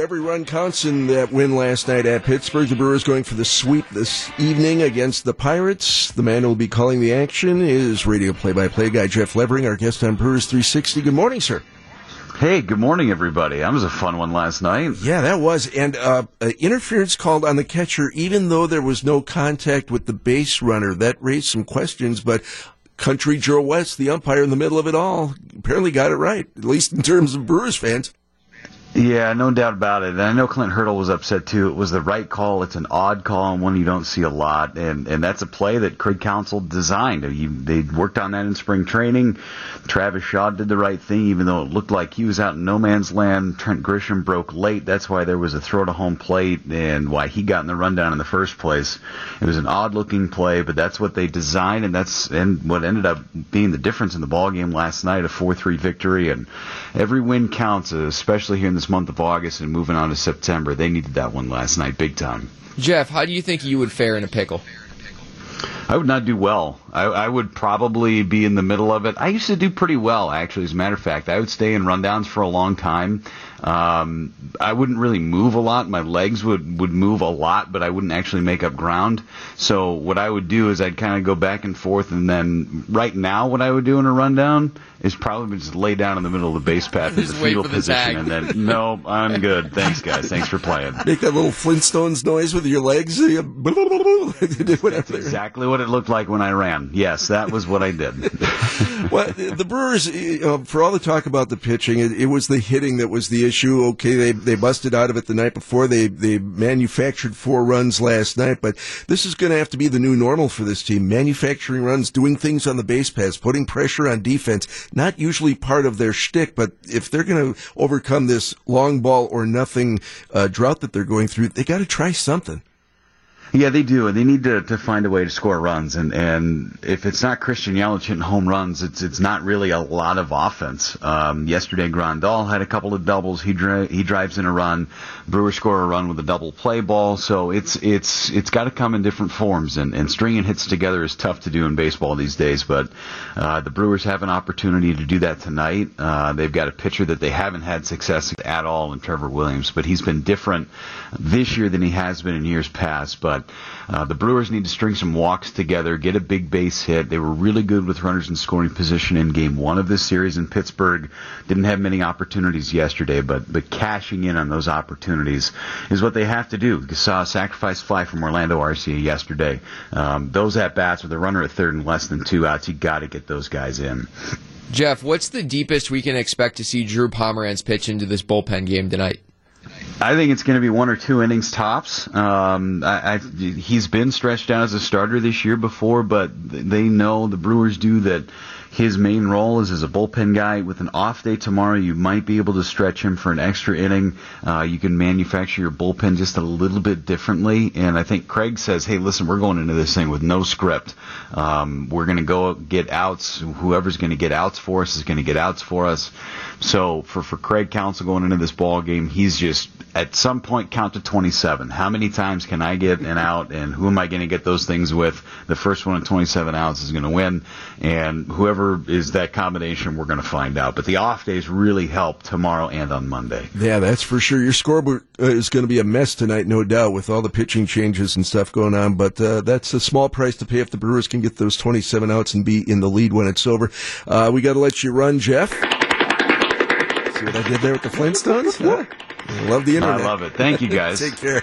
Every run counts in that win last night at Pittsburgh. The Brewers going for the sweep this evening against the Pirates. The man who will be calling the action is radio play-by-play guy Jeff Levering, our guest on Brewers 360. Good morning, sir. Hey, good morning, everybody. That was a fun one last night. Yeah, that was. And uh, uh, interference called on the catcher, even though there was no contact with the base runner. That raised some questions, but Country Joe West, the umpire in the middle of it all, apparently got it right, at least in terms of Brewers fans. Yeah, no doubt about it. And I know Clint Hurdle was upset too. It was the right call. It's an odd call and one you don't see a lot. And and that's a play that Craig Counsell designed. He, they worked on that in spring training. Travis Shaw did the right thing, even though it looked like he was out in no man's land. Trent Grisham broke late. That's why there was a throw to home plate and why he got in the rundown in the first place. It was an odd looking play, but that's what they designed, and that's and what ended up being the difference in the ball game last night, a 4-3 victory. And every win counts, especially here in the this month of August and moving on to September. They needed that one last night, big time. Jeff, how do you think you would fare in a pickle? I would not do well. I, I, would probably be in the middle of it. I used to do pretty well, actually. As a matter of fact, I would stay in rundowns for a long time. Um, I wouldn't really move a lot. My legs would, would move a lot, but I wouldn't actually make up ground. So what I would do is I'd kind of go back and forth, and then right now, what I would do in a rundown is probably just lay down in the middle of the base path in the fetal the position, tag. and then no, I'm good. Thanks, guys. Thanks for playing. Make that little Flintstones noise with your legs. That's exactly what it looked like when I ran. Yes, that was what I did. well, the Brewers, for all the talk about the pitching, it, it was the hitting that was the issue issue. Okay, they they busted out of it the night before. They they manufactured four runs last night, but this is going to have to be the new normal for this team. Manufacturing runs, doing things on the base paths, putting pressure on defense. Not usually part of their shtick, but if they're going to overcome this long ball or nothing uh, drought that they're going through, they got to try something. Yeah, they do. And they need to, to find a way to score runs, and and if it's not Christian Yelich hitting home runs, it's it's not really a lot of offense. Um, yesterday, Grandal had a couple of doubles. He dri- he drives in a run. Brewer score a run with a double play ball. So it's it's it's got to come in different forms, and and stringing hits together is tough to do in baseball these days. But uh, the Brewers have an opportunity to do that tonight. Uh, they've got a pitcher that they haven't had success at all in Trevor Williams, but he's been different this year than he has been in years past. But uh, the Brewers need to string some walks together, get a big base hit. They were really good with runners in scoring position in Game One of this series in Pittsburgh. Didn't have many opportunities yesterday, but but cashing in on those opportunities is what they have to do. Saw a sacrifice fly from Orlando Arcia yesterday. Um, those at bats with a runner at third and less than two outs, you got to get those guys in. Jeff, what's the deepest we can expect to see Drew Pomeranz pitch into this bullpen game tonight? I think it's going to be one or two innings tops. Um, I, I, he's been stretched out as a starter this year before, but they know the Brewers do that his main role is as a bullpen guy. With an off day tomorrow, you might be able to stretch him for an extra inning. Uh, you can manufacture your bullpen just a little bit differently. And I think Craig says, hey, listen, we're going into this thing with no script. Um, we're going to go get outs. Whoever's going to get outs for us is going to get outs for us. So for, for Craig Counsell going into this ball game, he's just at some point count to 27. How many times can I get an out, and who am I going to get those things with? The first one at 27 outs is going to win, and whoever is that combination, we're going to find out. But the off days really help tomorrow and on Monday. Yeah, that's for sure. Your scoreboard uh, is going to be a mess tonight, no doubt, with all the pitching changes and stuff going on. But uh, that's a small price to pay if the Brewers can get those 27 outs and be in the lead when it's over. Uh, we got to let you run, Jeff. See what I did there with the Flintstones? Huh? Love the internet. I love it. Thank you, guys. Take care.